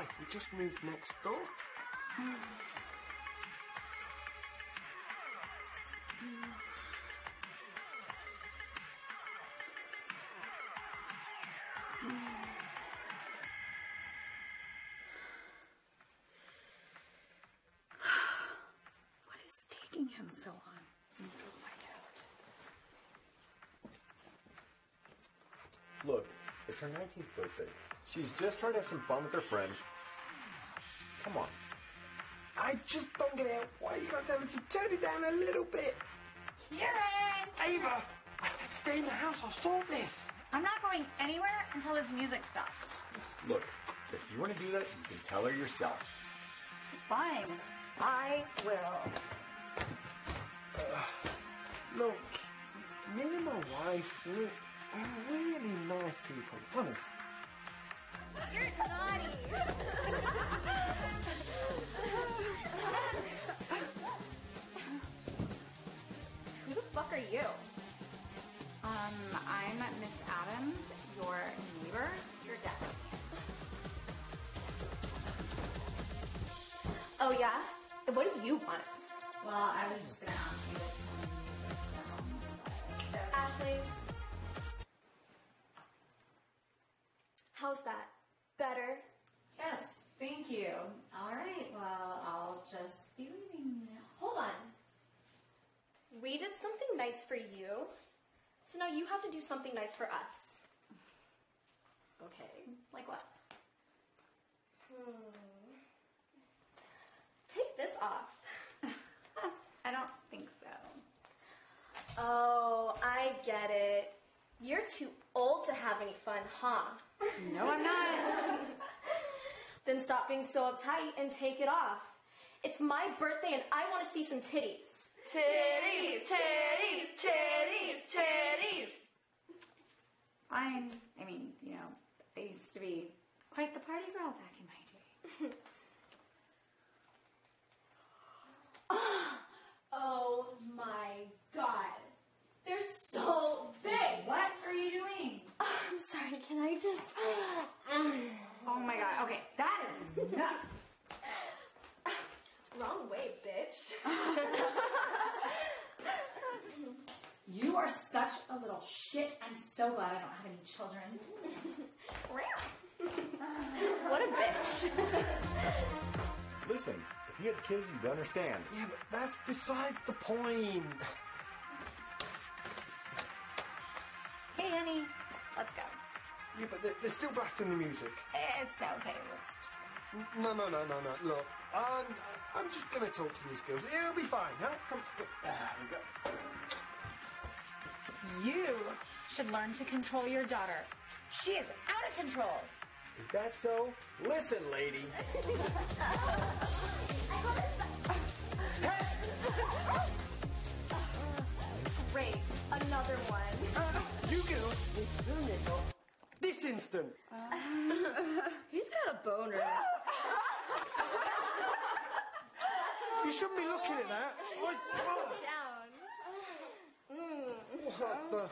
wife. We just moved next door. What is taking him so long? Let me go find out. Look, it's her 19th birthday. She's just trying to have some fun with her friends. Come on. I just don't get out why are you have to have to turn it down a little bit. Kieran! Ava, I said stay in the house. I'll sort this. I'm not going anywhere until this music stops. Look, if you want to do that, you can tell her yourself. Fine. I will. Look, me and my wife, we, we're really nice people, honest. You're naughty. Who the fuck are you? Um, I'm Miss Adams, your neighbor, your dad. Oh yeah? And what do you want? Well, I was just How's that? Better? Yes, thank you. All right, well, I'll just be leaving now. Hold on. We did something nice for you, so now you have to do something nice for us. Okay, like what? Hmm. Take this off. I don't think so. Oh, I get it. You're too old to have any fun, huh? No, I'm not. Then stop being so uptight and take it off. It's my birthday and I want to see some titties. Titties, titties, titties, titties. Fine. I mean, you know, I used to be quite the party girl back in my day. Oh my god. They're so big. What are you doing? I'm sorry, can I just. Oh my god. Okay, that is enough. Wrong way, bitch. You are such a little shit. I'm so glad I don't have any children. What a bitch. Listen, if you had kids, you'd understand. Yeah, but that's besides the point. Hey, honey, let's go. Yeah, but they're, they're still blasting the music. It's okay. Let's just. No, no, no, no, no. Look, I'm, I'm just gonna talk to these girls. It'll be fine, huh? Come. There ah, we go. You should learn to control your daughter. She is out of control. Is that so? Listen, lady. Great. Another one. You girls will turn this off this instant. He's got a boner. You shouldn't be looking at that. What, Down. Mm, what the?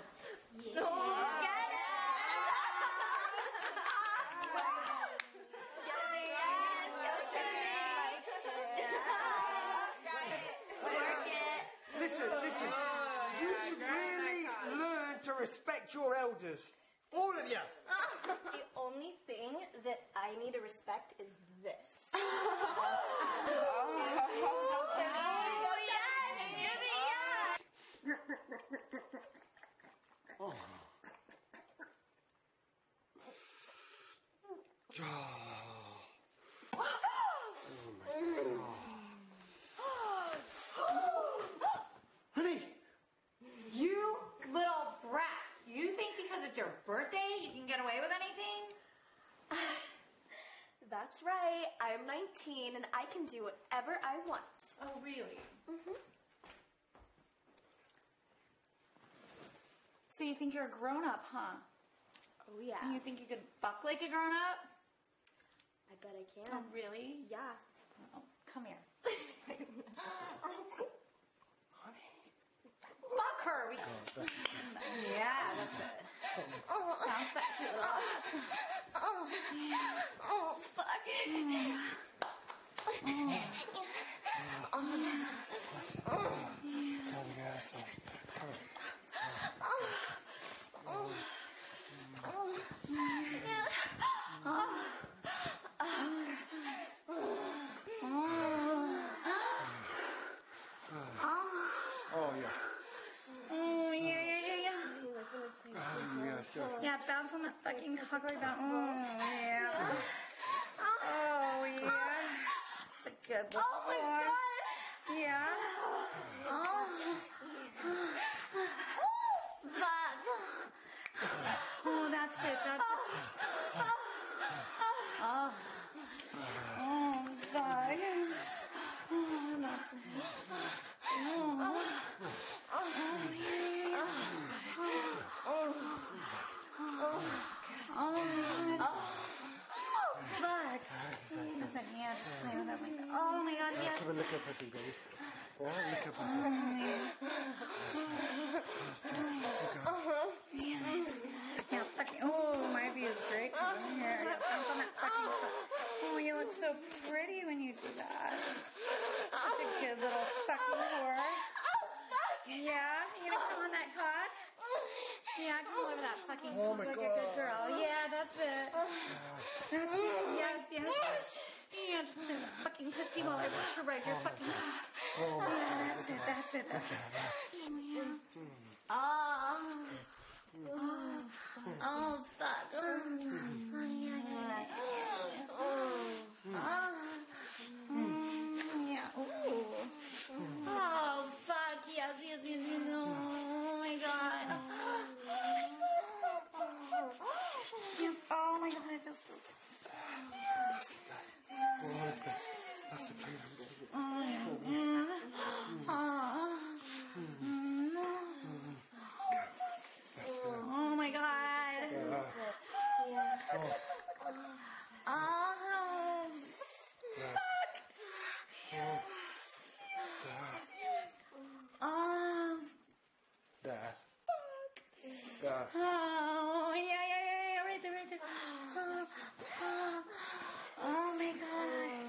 Listen, listen. You should really learn to respect your elders. All you. The only thing that I need to respect is this. oh. Oh, oh. Yes, Honey, You little brat. You think because it's your birthday you can get away with anything? That's. I'm 19 and I can do whatever I want. Oh, really? Mm-hmm. So you think you're a grown up, huh? Oh yeah. you think you could fuck like a grown up? I bet I can. Oh, really? Yeah. Oh, come here. honey. Fuck her. We... yeah, that's it. Sounds sexy, little bounce on that fucking cock like that. Oh, yeah. Oh, yeah. Oh, it's a good boy. Oh my god. Yeah. Oh. Fuck. Oh, that's it. That's it. Oh. Oh, God. Oh, that's it. Oh. Oh, yeah, yeah, yeah. Oh, fuck. Listen, yeah, just play with it like that. Oh my god, yeah. Come and lick her pussy, baby. Uh-huh. Yeah, lick her pussy. Yeah, fucking, oh, my view is great. Here, yeah, bounce on that fucking. Oh, you look so pretty when you do that. Such a good little fucking whore. Yeah, you gonna come on that cock? Yeah, come fucking Oh my like a good God. girl. Yeah, that's it. That's it. Yes, yes. Yeah, just play that fucking pussy while I watch her ride your fucking cock. Oh, my oh Yeah, that's it, that's it, that's it. Oh. Oh, fuck. Oh, yeah, yeah. Mm, yeah, ooh. Oh, fuck. Yes, yes, yes, yes. Oh, my God. Yeah, oh my god, I feel so Oh, that's the, that's the pain I'm going Oh my god. Oh. Um, Da. Da. oh, yeah, yeah, yeah, yeah, right there, right there. Oh, oh, oh my god.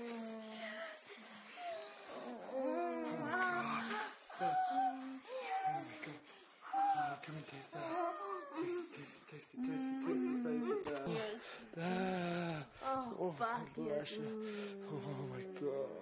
Oh, come and taste that. Taste it, taste it, taste it, taste it, taste it, taste it. Da. Da. Oh, Oh, fuck. my Yes. Oh, my God.